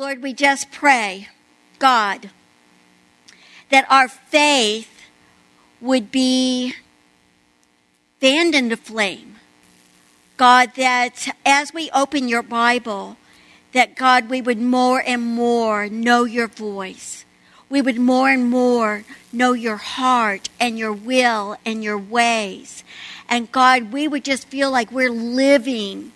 Lord, we just pray, God, that our faith would be fanned into flame. God, that as we open your Bible, that God, we would more and more know your voice. We would more and more know your heart and your will and your ways. And God, we would just feel like we're living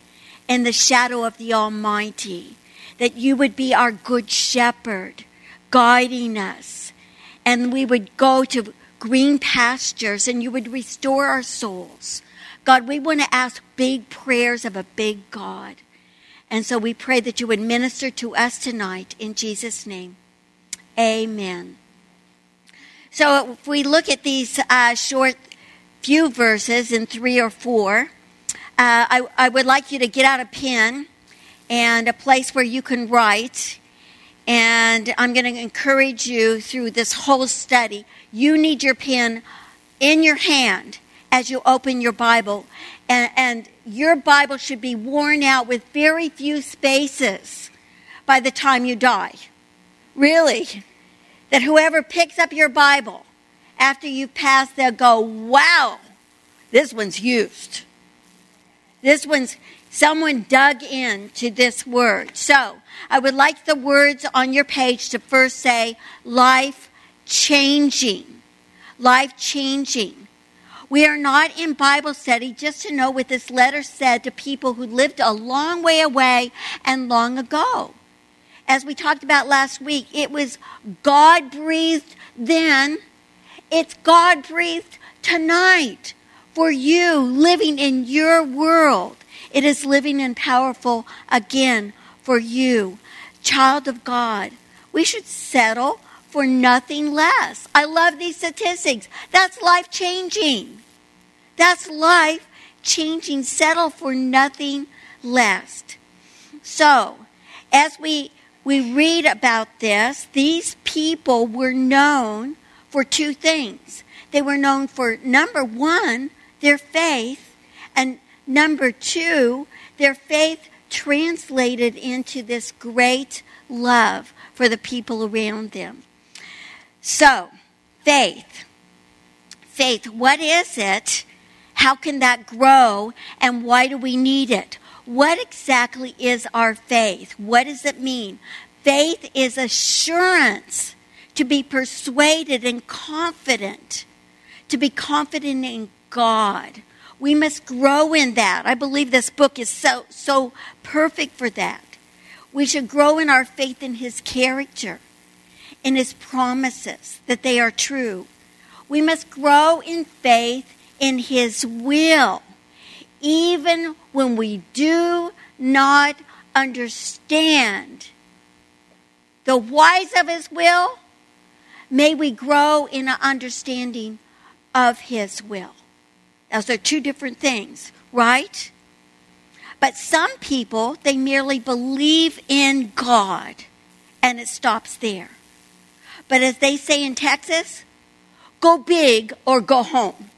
in the shadow of the Almighty that you would be our good shepherd, guiding us, and we would go to green pastures and you would restore our souls. God, we want to ask big prayers of a big God. And so we pray that you would minister to us tonight in Jesus' name. Amen. So if we look at these uh, short few verses in three or four, uh, I, I would like you to get out a pen and a place where you can write. And I'm going to encourage you through this whole study. You need your pen in your hand as you open your Bible. And, and your Bible should be worn out with very few spaces by the time you die. Really. That whoever picks up your Bible after you pass, they'll go, wow, this one's used. This one's Someone dug into this word. So I would like the words on your page to first say life changing. Life changing. We are not in Bible study just to know what this letter said to people who lived a long way away and long ago. As we talked about last week, it was God breathed then, it's God breathed tonight for you living in your world. It is living and powerful again for you, child of God. We should settle for nothing less. I love these statistics. That's life changing. That's life changing. Settle for nothing less. So, as we we read about this, these people were known for two things. They were known for number 1, their faith, and Number two, their faith translated into this great love for the people around them. So, faith. Faith, what is it? How can that grow? And why do we need it? What exactly is our faith? What does it mean? Faith is assurance to be persuaded and confident, to be confident in God we must grow in that. I believe this book is so, so perfect for that. We should grow in our faith in His character, in His promises, that they are true. We must grow in faith in His will, even when we do not understand the whys of His will. May we grow in an understanding of His will. Those are two different things, right? But some people, they merely believe in God and it stops there. But as they say in Texas, go big or go home.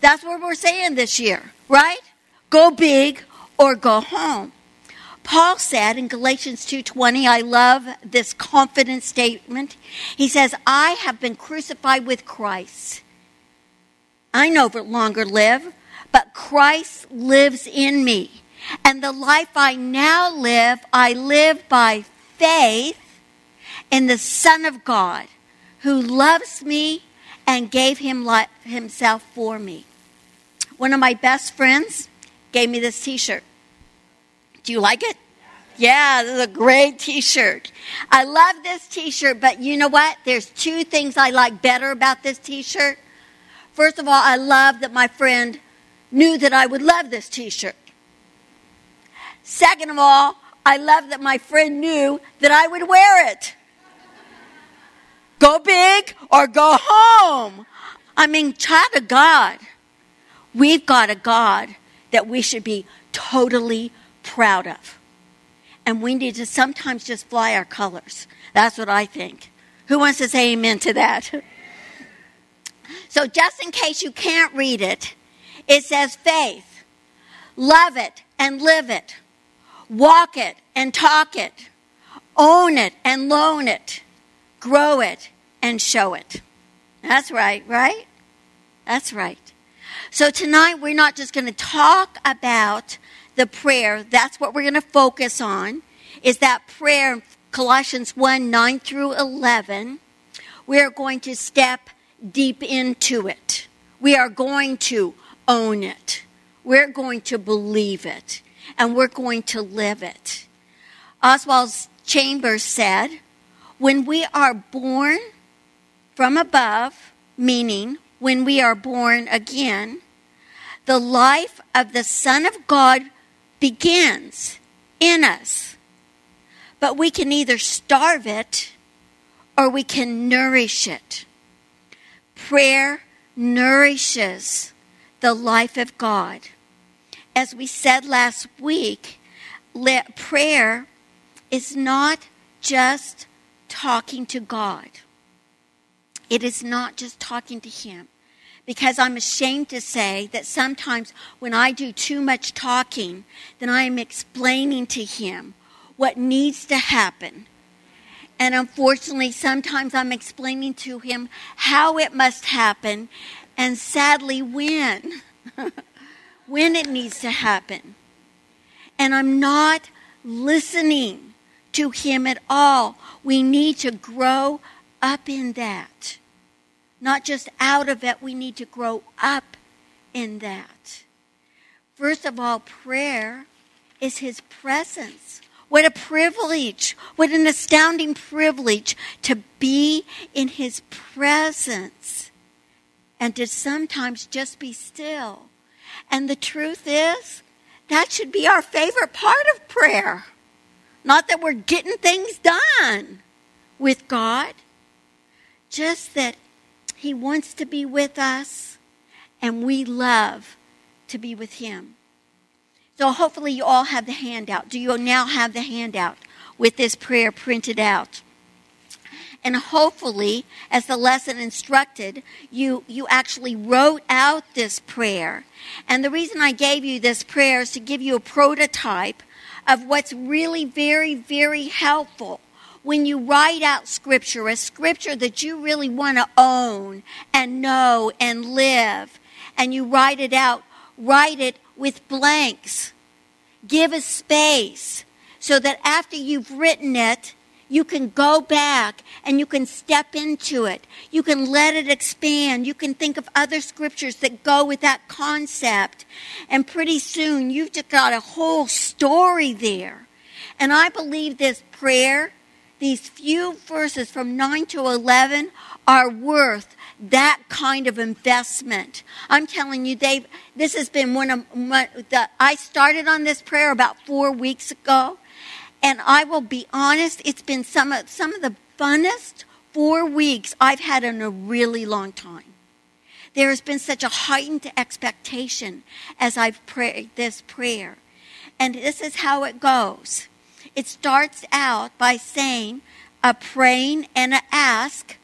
That's what we're saying this year, right? Go big or go home. Paul said in Galatians 2:20, I love this confident statement. He says, "I have been crucified with Christ. I no longer live, but Christ lives in me. And the life I now live, I live by faith in the Son of God who loves me and gave him li- himself for me. One of my best friends gave me this t shirt. Do you like it? Yeah, this is a great t shirt. I love this t shirt, but you know what? There's two things I like better about this t shirt. First of all, I love that my friend knew that I would love this t shirt. Second of all, I love that my friend knew that I would wear it. Go big or go home. I mean, child of God, we've got a God that we should be totally proud of. And we need to sometimes just fly our colors. That's what I think. Who wants to say amen to that? So, just in case you can't read it, it says faith, love it and live it, walk it and talk it, Own it and loan it. Grow it and show it. That's right, right? That's right. So tonight we're not just going to talk about the prayer. That's what we're going to focus on is that prayer Colossians 1 9 through 11. We're going to step deep into it. We are going to own it. We're going to believe it. And we're going to live it. Oswald Chambers said, When we are born from above, meaning when we are born again, the life of the Son of God begins in us. But we can either starve it or we can nourish it. Prayer nourishes the life of God. As we said last week, prayer is not just talking to God. It is not just talking to Him because I'm ashamed to say that sometimes when I do too much talking, then I am explaining to him what needs to happen. And unfortunately, sometimes I'm explaining to him how it must happen, and sadly, when. when it needs to happen. And I'm not listening to him at all. We need to grow up in that not just out of it, we need to grow up in that. First of all, prayer is His presence. What a privilege, what an astounding privilege to be in His presence and to sometimes just be still. And the truth is, that should be our favorite part of prayer. Not that we're getting things done with God, just that he wants to be with us, and we love to be with Him. So hopefully, you all have the handout. Do you now have the handout with this prayer printed out? And hopefully, as the lesson instructed, you, you actually wrote out this prayer. And the reason I gave you this prayer is to give you a prototype of what's really very, very helpful when you write out scripture, a scripture that you really want to own and know and live, and you write it out, write it with blanks. Give a space so that after you've written it, you can go back and you can step into it. You can let it expand. You can think of other scriptures that go with that concept. And pretty soon you've just got a whole story there. And I believe this prayer these few verses from 9 to 11 are worth that kind of investment. I'm telling you, Dave, this has been one of my, the, I started on this prayer about four weeks ago, and I will be honest, it's been some of, some of the funnest four weeks I've had in a really long time. There has been such a heightened expectation as I've prayed this prayer. And this is how it goes. It starts out by saying a praying and a ask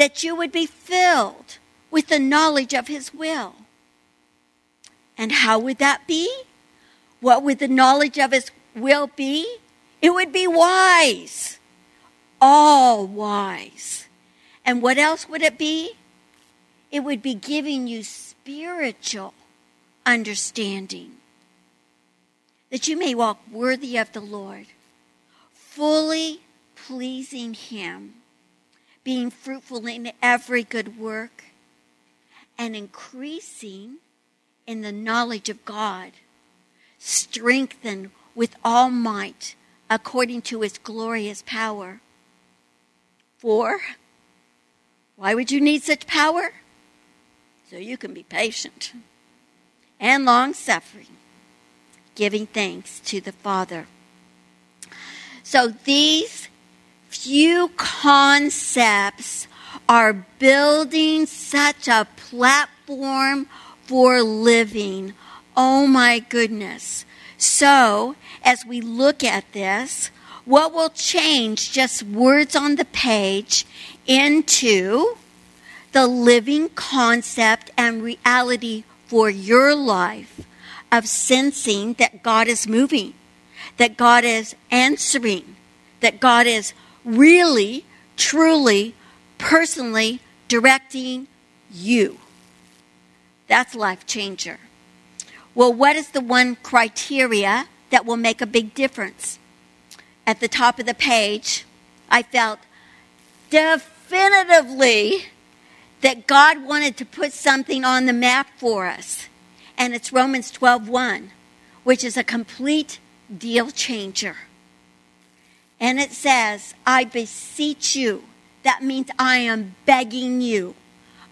that you would be filled with the knowledge of his will. And how would that be? What would the knowledge of his will be? It would be wise. All wise. And what else would it be? It would be giving you spiritual understanding that you may walk worthy of the Lord fully pleasing Him, being fruitful in every good work, and increasing in the knowledge of God, strengthened with all might according to His glorious power. For, why would you need such power? So you can be patient and long suffering, giving thanks to the Father. So these few concepts are building such a platform for living. Oh my goodness. So, as we look at this, what will change just words on the page into the living concept and reality for your life of sensing that God is moving? that God is answering that God is really, truly, personally directing you. That's life changer. Well, what is the one criteria that will make a big difference? At the top of the page, I felt definitively that God wanted to put something on the map for us. And it's Romans 12:1, which is a complete deal changer. And it says, I beseech you. That means I am begging you.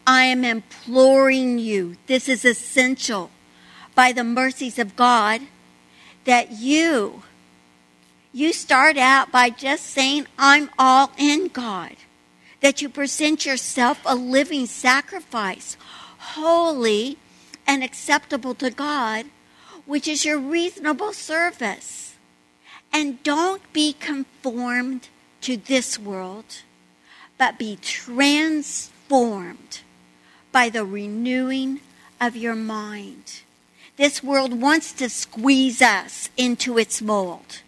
I am imploring you. This is essential by the mercies of God that you you start out by just saying I'm all in God. That you present yourself a living sacrifice, holy and acceptable to God, which is your reasonable service. And don't be conformed to this world, but be transformed by the renewing of your mind. This world wants to squeeze us into its mold,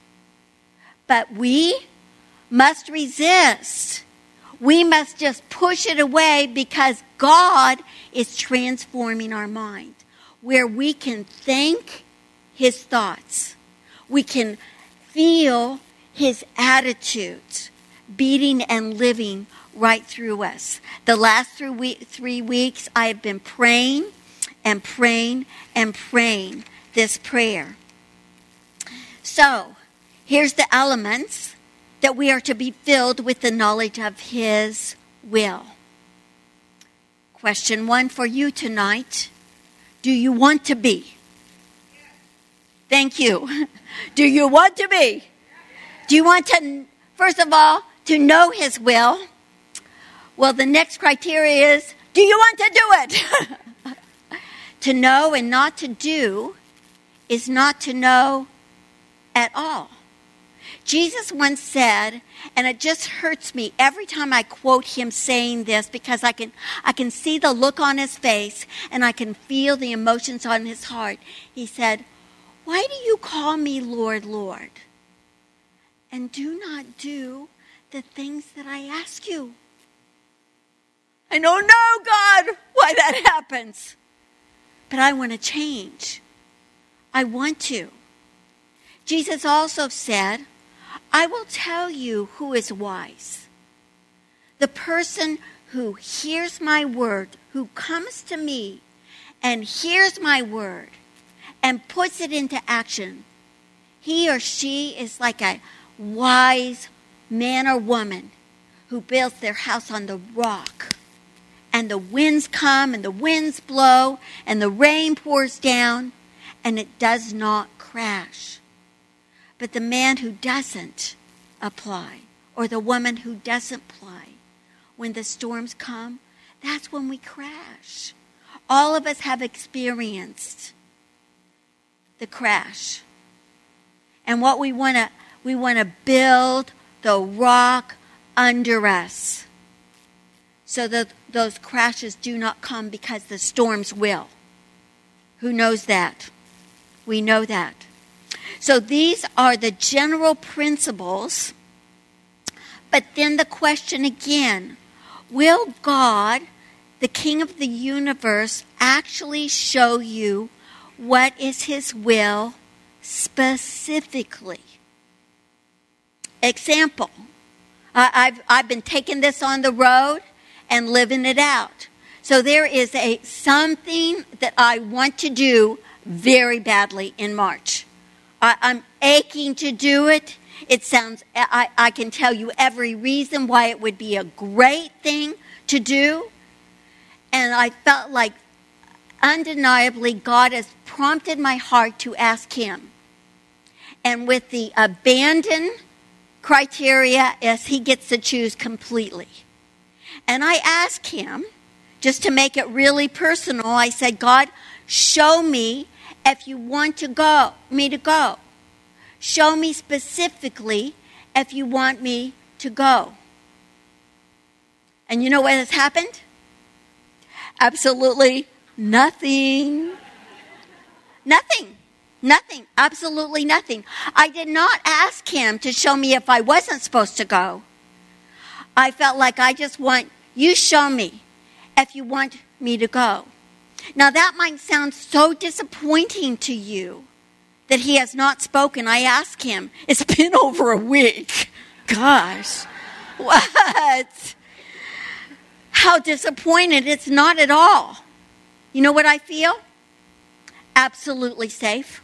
but we must resist. We must just push it away because God is transforming our mind where we can think His thoughts. We can feel his attitudes beating and living right through us. The last three, three weeks, I have been praying and praying and praying this prayer. So, here's the elements that we are to be filled with the knowledge of His will. Question one for you tonight Do you want to be? Thank you. Do you want to be? Do you want to, first of all, to know His will? Well, the next criteria is do you want to do it? to know and not to do is not to know at all. Jesus once said, and it just hurts me every time I quote him saying this because I can, I can see the look on his face and I can feel the emotions on his heart. He said, why do you call me Lord, Lord? And do not do the things that I ask you. I don't know, God, why that happens. But I want to change. I want to. Jesus also said, I will tell you who is wise. The person who hears my word, who comes to me and hears my word and puts it into action, he or she is like a wise man or woman who builds their house on the rock. And the winds come and the winds blow and the rain pours down and it does not crash. But the man who doesn't apply or the woman who doesn't apply, when the storms come, that's when we crash. All of us have experienced the crash. And what we want to we want to build the rock under us so that those crashes do not come because the storms will. Who knows that? We know that. So these are the general principles. But then the question again will God, the King of the universe, actually show you what is His will specifically. Example I've, I've been taking this on the road and living it out. So there is a something that I want to do very badly in March. I, am aching to do it. It sounds, I, I can tell you every reason why it would be a great thing to do. And I felt like undeniably God has prompted my heart to ask Him. And with the abandon criteria, as He gets to choose completely. And I asked Him, just to make it really personal, I said, God, show me if you want to go, me to go. Show me specifically if you want me to go. And you know what has happened? Absolutely Nothing. Nothing. Nothing. Absolutely nothing. I did not ask him to show me if I wasn't supposed to go. I felt like I just want you show me if you want me to go. Now that might sound so disappointing to you that he has not spoken. I asked him. It's been over a week. Gosh. What? How disappointed. It's not at all. You know what I feel? Absolutely safe.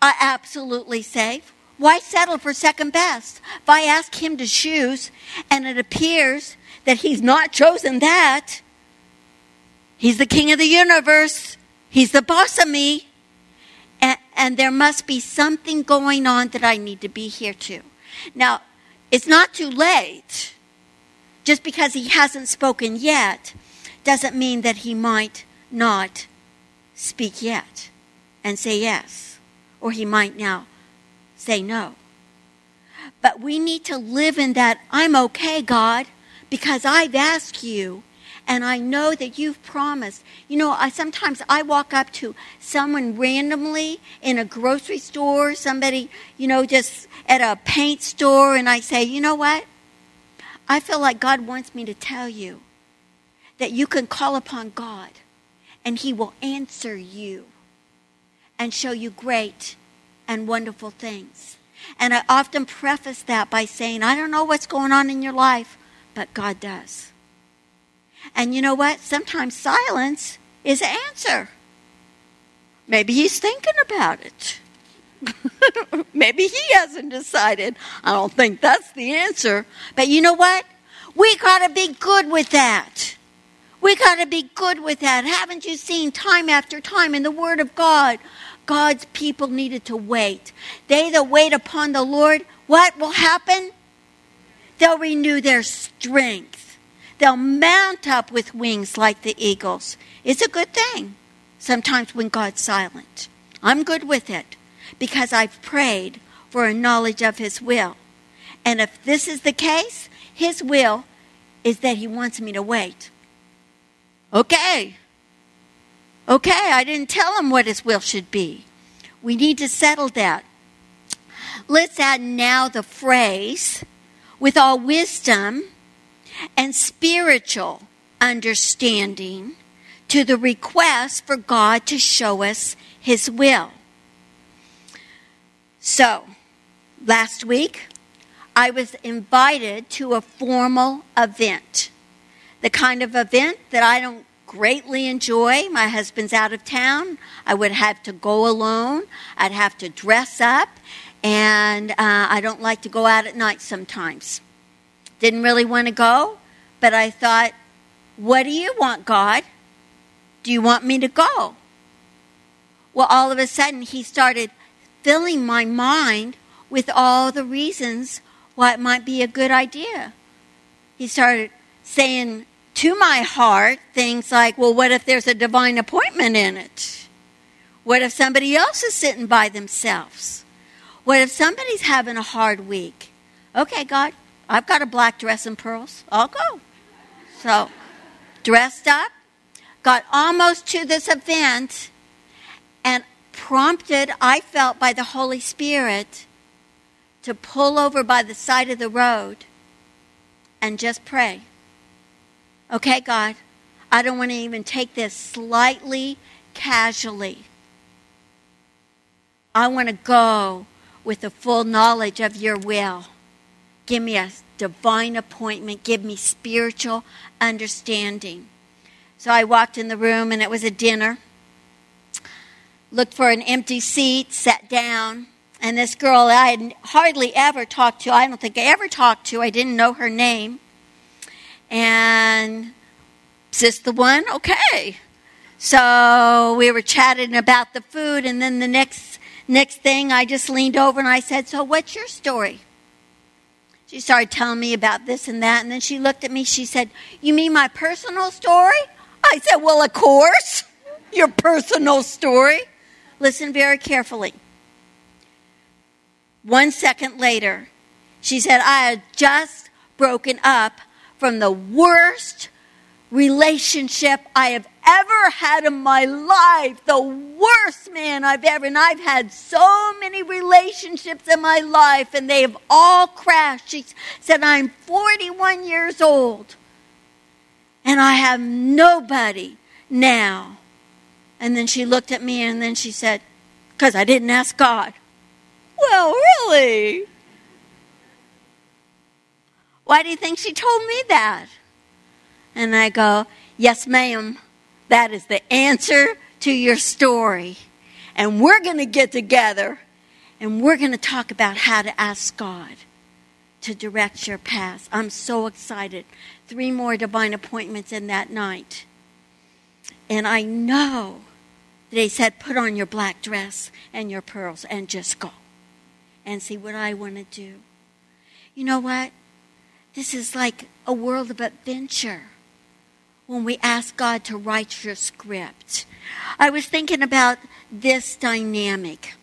I absolutely safe. Why settle for second best? If I ask him to choose and it appears that he's not chosen that, he's the king of the universe, he's the boss of me, and, and there must be something going on that I need to be here too. Now, it's not too late. Just because he hasn't spoken yet doesn't mean that he might not speak yet and say yes, or he might now say no. But we need to live in that I'm okay, God, because I've asked you and I know that you've promised. You know, I sometimes I walk up to someone randomly in a grocery store, somebody, you know, just at a paint store and I say, "You know what? I feel like God wants me to tell you that you can call upon God and he will answer you and show you great and wonderful things. And I often preface that by saying, I don't know what's going on in your life, but God does. And you know what? Sometimes silence is an answer. Maybe he's thinking about it. Maybe he hasn't decided. I don't think that's the answer. But you know what? We got to be good with that. We got to be good with that. Haven't you seen time after time in the Word of God God's people needed to wait. They that wait upon the Lord, what will happen? They'll renew their strength. They'll mount up with wings like the eagles. It's a good thing sometimes when God's silent. I'm good with it because I've prayed for a knowledge of His will. And if this is the case, His will is that He wants me to wait. Okay, Okay, I didn't tell him what his will should be. We need to settle that. Let's add now the phrase with all wisdom and spiritual understanding to the request for God to show us his will. So, last week, I was invited to a formal event. The kind of event that I don't greatly enjoy. My husband's out of town. I would have to go alone. I'd have to dress up. And uh, I don't like to go out at night sometimes. Didn't really want to go, but I thought, what do you want, God? Do you want me to go? Well, all of a sudden, he started filling my mind with all the reasons why it might be a good idea. He started saying to my heart things like, well, what if there's a divine appointment in it? What if somebody else is sitting by themselves? What if somebody's having a hard week? Okay, God, I've got a black dress and pearls. I'll go. So, dressed up, got almost to this event, and prompted, I felt, by the Holy Spirit to pull over by the side of the road and just pray. Okay, God, I don't want to even take this slightly casually. I want to go with the full knowledge of your will. Give me a divine appointment, give me spiritual understanding. So I walked in the room and it was a dinner. Looked for an empty seat, sat down, and this girl I had hardly ever talked to, I don't think I ever talked to, I didn't know her name. And is this the one? Okay. So we were chatting about the food, and then the next next thing, I just leaned over and I said, "So what's your story?" She started telling me about this and that, and then she looked at me. She said, "You mean my personal story?" I said, "Well, of course, your personal story." Listen very carefully. One second later, she said, "I had just broken up from the worst relationship I have ever had in my life. The worst man I've ever, and I've had so many relationships in my life, and they have all crashed. She said, I'm 41 years old, and I have nobody now. And then she looked at me, and then she said, Because I didn't ask God. Well, really? Why do you think she told me that? And I go, Yes, ma'am. That is the answer to your story. And we're going to get together and we're going to talk about how to ask God to direct your path. I'm so excited. Three more divine appointments in that night. And I know that he said, put on your black dress and your pearls and just go and see what I want to do. You know what? This is like a world of adventure when we ask God to write your script. I was thinking about this dynamic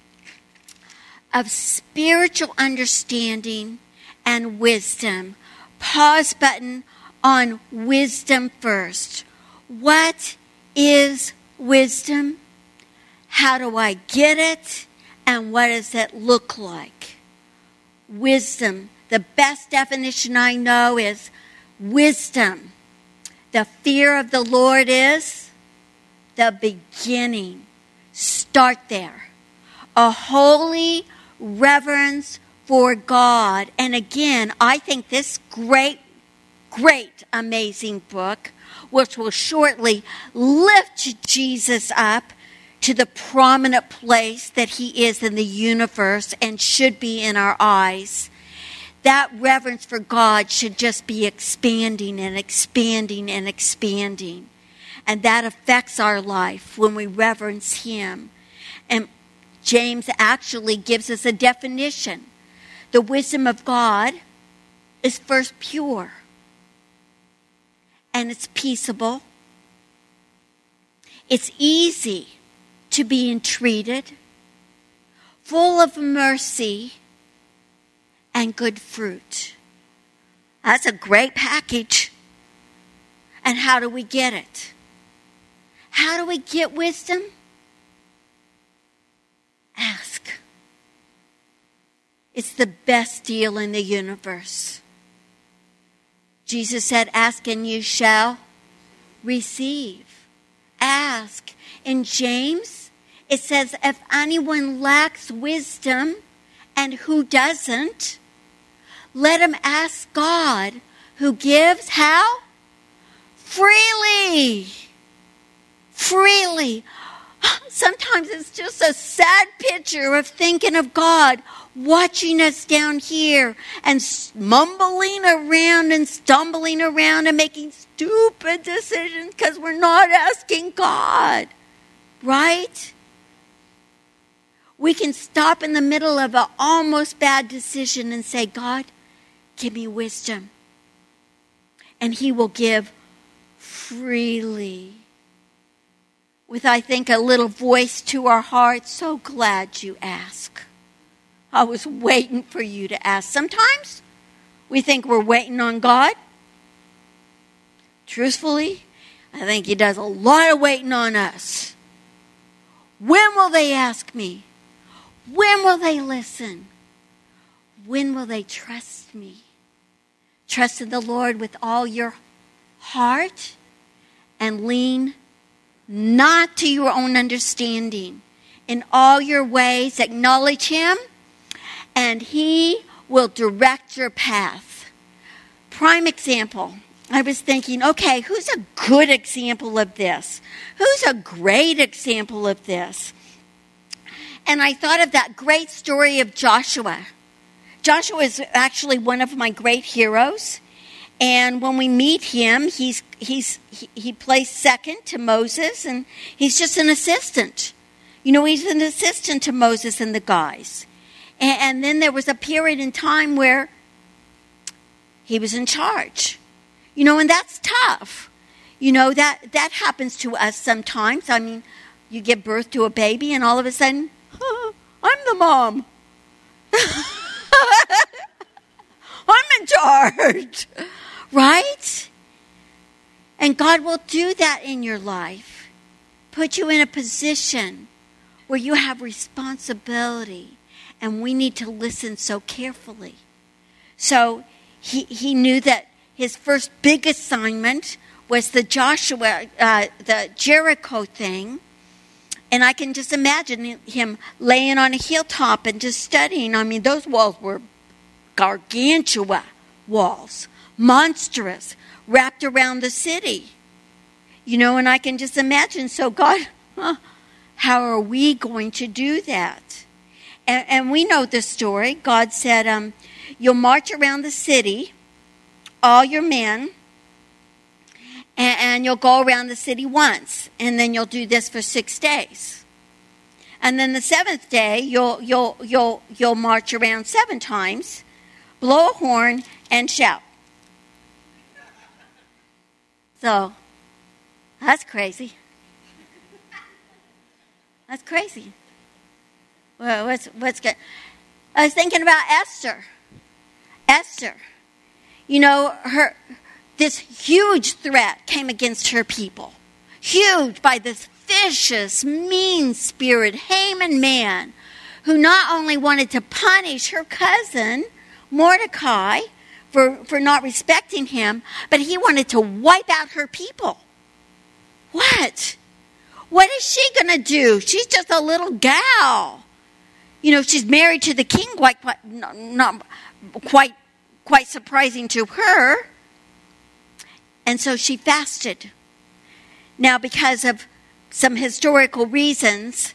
of spiritual understanding and wisdom. Pause button on wisdom first. What is wisdom? How do I get it? And what does it look like? Wisdom. The best definition I know is wisdom the fear of the Lord is the beginning. Start there. A holy reverence for God. And again, I think this great, great, amazing book, which will shortly lift Jesus up to the prominent place that he is in the universe and should be in our eyes, that reverence for God should just be expanding and expanding and expanding. And that affects our life when we reverence Him. And James actually gives us a definition. The wisdom of God is first pure, and it's peaceable, it's easy to be entreated, full of mercy and good fruit. That's a great package. And how do we get it? How do we get wisdom? Ask. It's the best deal in the universe. Jesus said, Ask and you shall receive. Ask. In James, it says, If anyone lacks wisdom, and who doesn't, let him ask God who gives how? Freely. Freely. Sometimes it's just a sad picture of thinking of God watching us down here and mumbling around and stumbling around and making stupid decisions because we're not asking God. Right? We can stop in the middle of an almost bad decision and say, God, Give me wisdom. And He will give freely. With, I think, a little voice to our hearts, so glad you ask. I was waiting for you to ask. Sometimes we think we're waiting on God. Truthfully, I think He does a lot of waiting on us. When will they ask me? When will they listen? When will they trust me? Trust in the Lord with all your heart and lean not to your own understanding. In all your ways, acknowledge Him, and He will direct your path. Prime example. I was thinking, okay, who's a good example of this? Who's a great example of this? And I thought of that great story of Joshua. Joshua is actually one of my great heroes. And when we meet him, he's, he's, he, he plays second to Moses, and he's just an assistant. You know, he's an assistant to Moses and the guys. And, and then there was a period in time where he was in charge. You know, and that's tough. You know, that, that happens to us sometimes. I mean, you give birth to a baby, and all of a sudden, I'm the mom. I'm in charge. Right? And God will do that in your life. put you in a position where you have responsibility and we need to listen so carefully. So he, he knew that his first big assignment was the Joshua, uh, the Jericho thing. And I can just imagine him laying on a hilltop and just studying. I mean, those walls were gargantua walls, monstrous, wrapped around the city. You know, and I can just imagine. So, God, huh, how are we going to do that? And, and we know the story. God said, um, You'll march around the city, all your men, and, and you'll go around the city once, and then you'll do this for six days. And then the seventh day, you'll, you'll, you'll, you'll march around seven times, blow a horn, and shout. So, that's crazy. That's crazy. Well, what's, what's good? I was thinking about Esther. Esther. You know, her this huge threat came against her people. Huge by this vicious, mean spirit Haman man who not only wanted to punish her cousin, Mordecai, for, for not respecting him, but he wanted to wipe out her people. What? What is she going to do? She's just a little gal. You know, she's married to the king, quite, quite not quite, quite surprising to her. And so she fasted. Now, because of some historical reasons,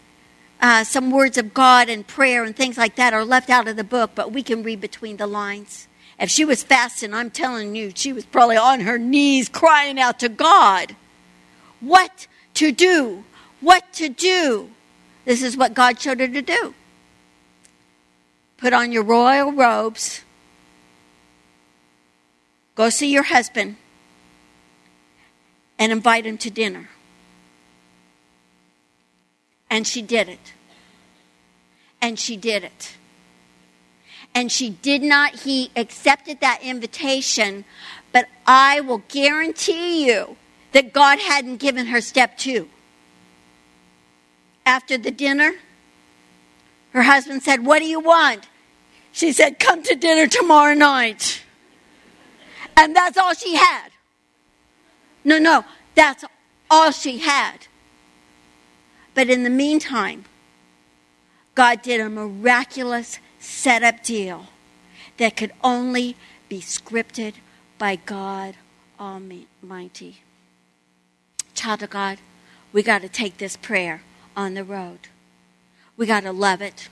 uh, some words of God and prayer and things like that are left out of the book, but we can read between the lines. If she was fasting, I'm telling you, she was probably on her knees crying out to God. What to do? What to do? This is what God showed her to do. Put on your royal robes. Go see your husband and invite him to dinner. And she did it. And she did it. And she did not, he accepted that invitation, but I will guarantee you that God hadn't given her step two. After the dinner, her husband said, What do you want? She said, Come to dinner tomorrow night. And that's all she had. No, no, that's all she had. But in the meantime, God did a miraculous setup deal that could only be scripted by God Almighty. Child of God, we got to take this prayer on the road. We got to love it.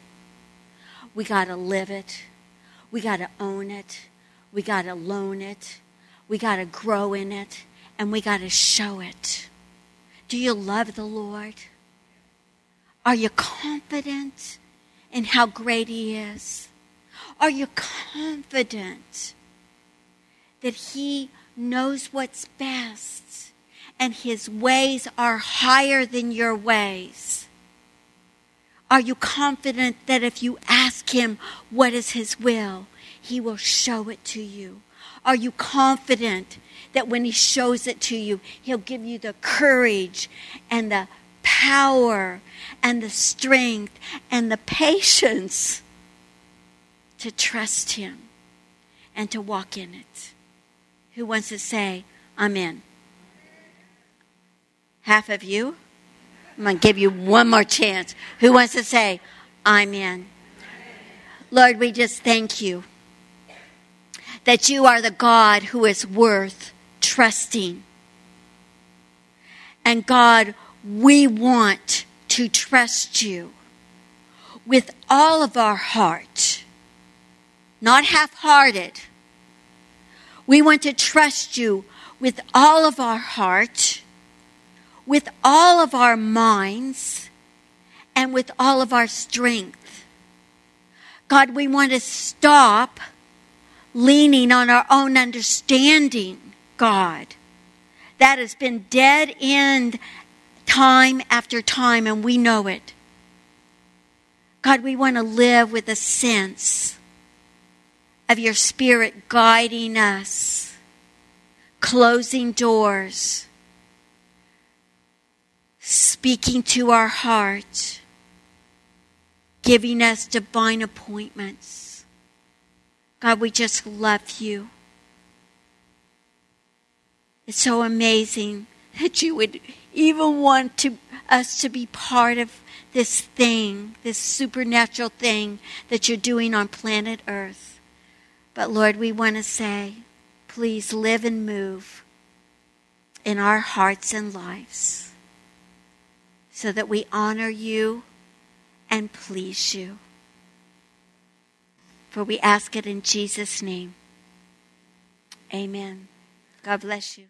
We got to live it. We got to own it. We got to loan it. We got to grow in it. And we got to show it. Do you love the Lord? Are you confident in how great He is? Are you confident that He knows what's best and His ways are higher than your ways? Are you confident that if you ask Him what is His will, He will show it to you? Are you confident that when He shows it to you, He'll give you the courage and the power and the strength and the patience to trust Him and to walk in it? Who wants to say, I'm in? Half of you? I'm going to give you one more chance. Who wants to say, I'm in? Lord, we just thank you that you are the God who is worth trusting. And God, we want to trust you with all of our heart, not half hearted. We want to trust you with all of our heart with all of our minds and with all of our strength. God, we want to stop leaning on our own understanding, God. That has been dead end time after time, and we know it. God, we want to live with a sense of your Spirit guiding us, closing doors speaking to our heart, giving us divine appointments. God, we just love you. It's so amazing that you would even want to, us to be part of this thing, this supernatural thing that you're doing on planet Earth. But Lord, we want to say, please live and move in our hearts and lives so that we honor you and please you. For we ask it in Jesus' name. Amen. God bless you.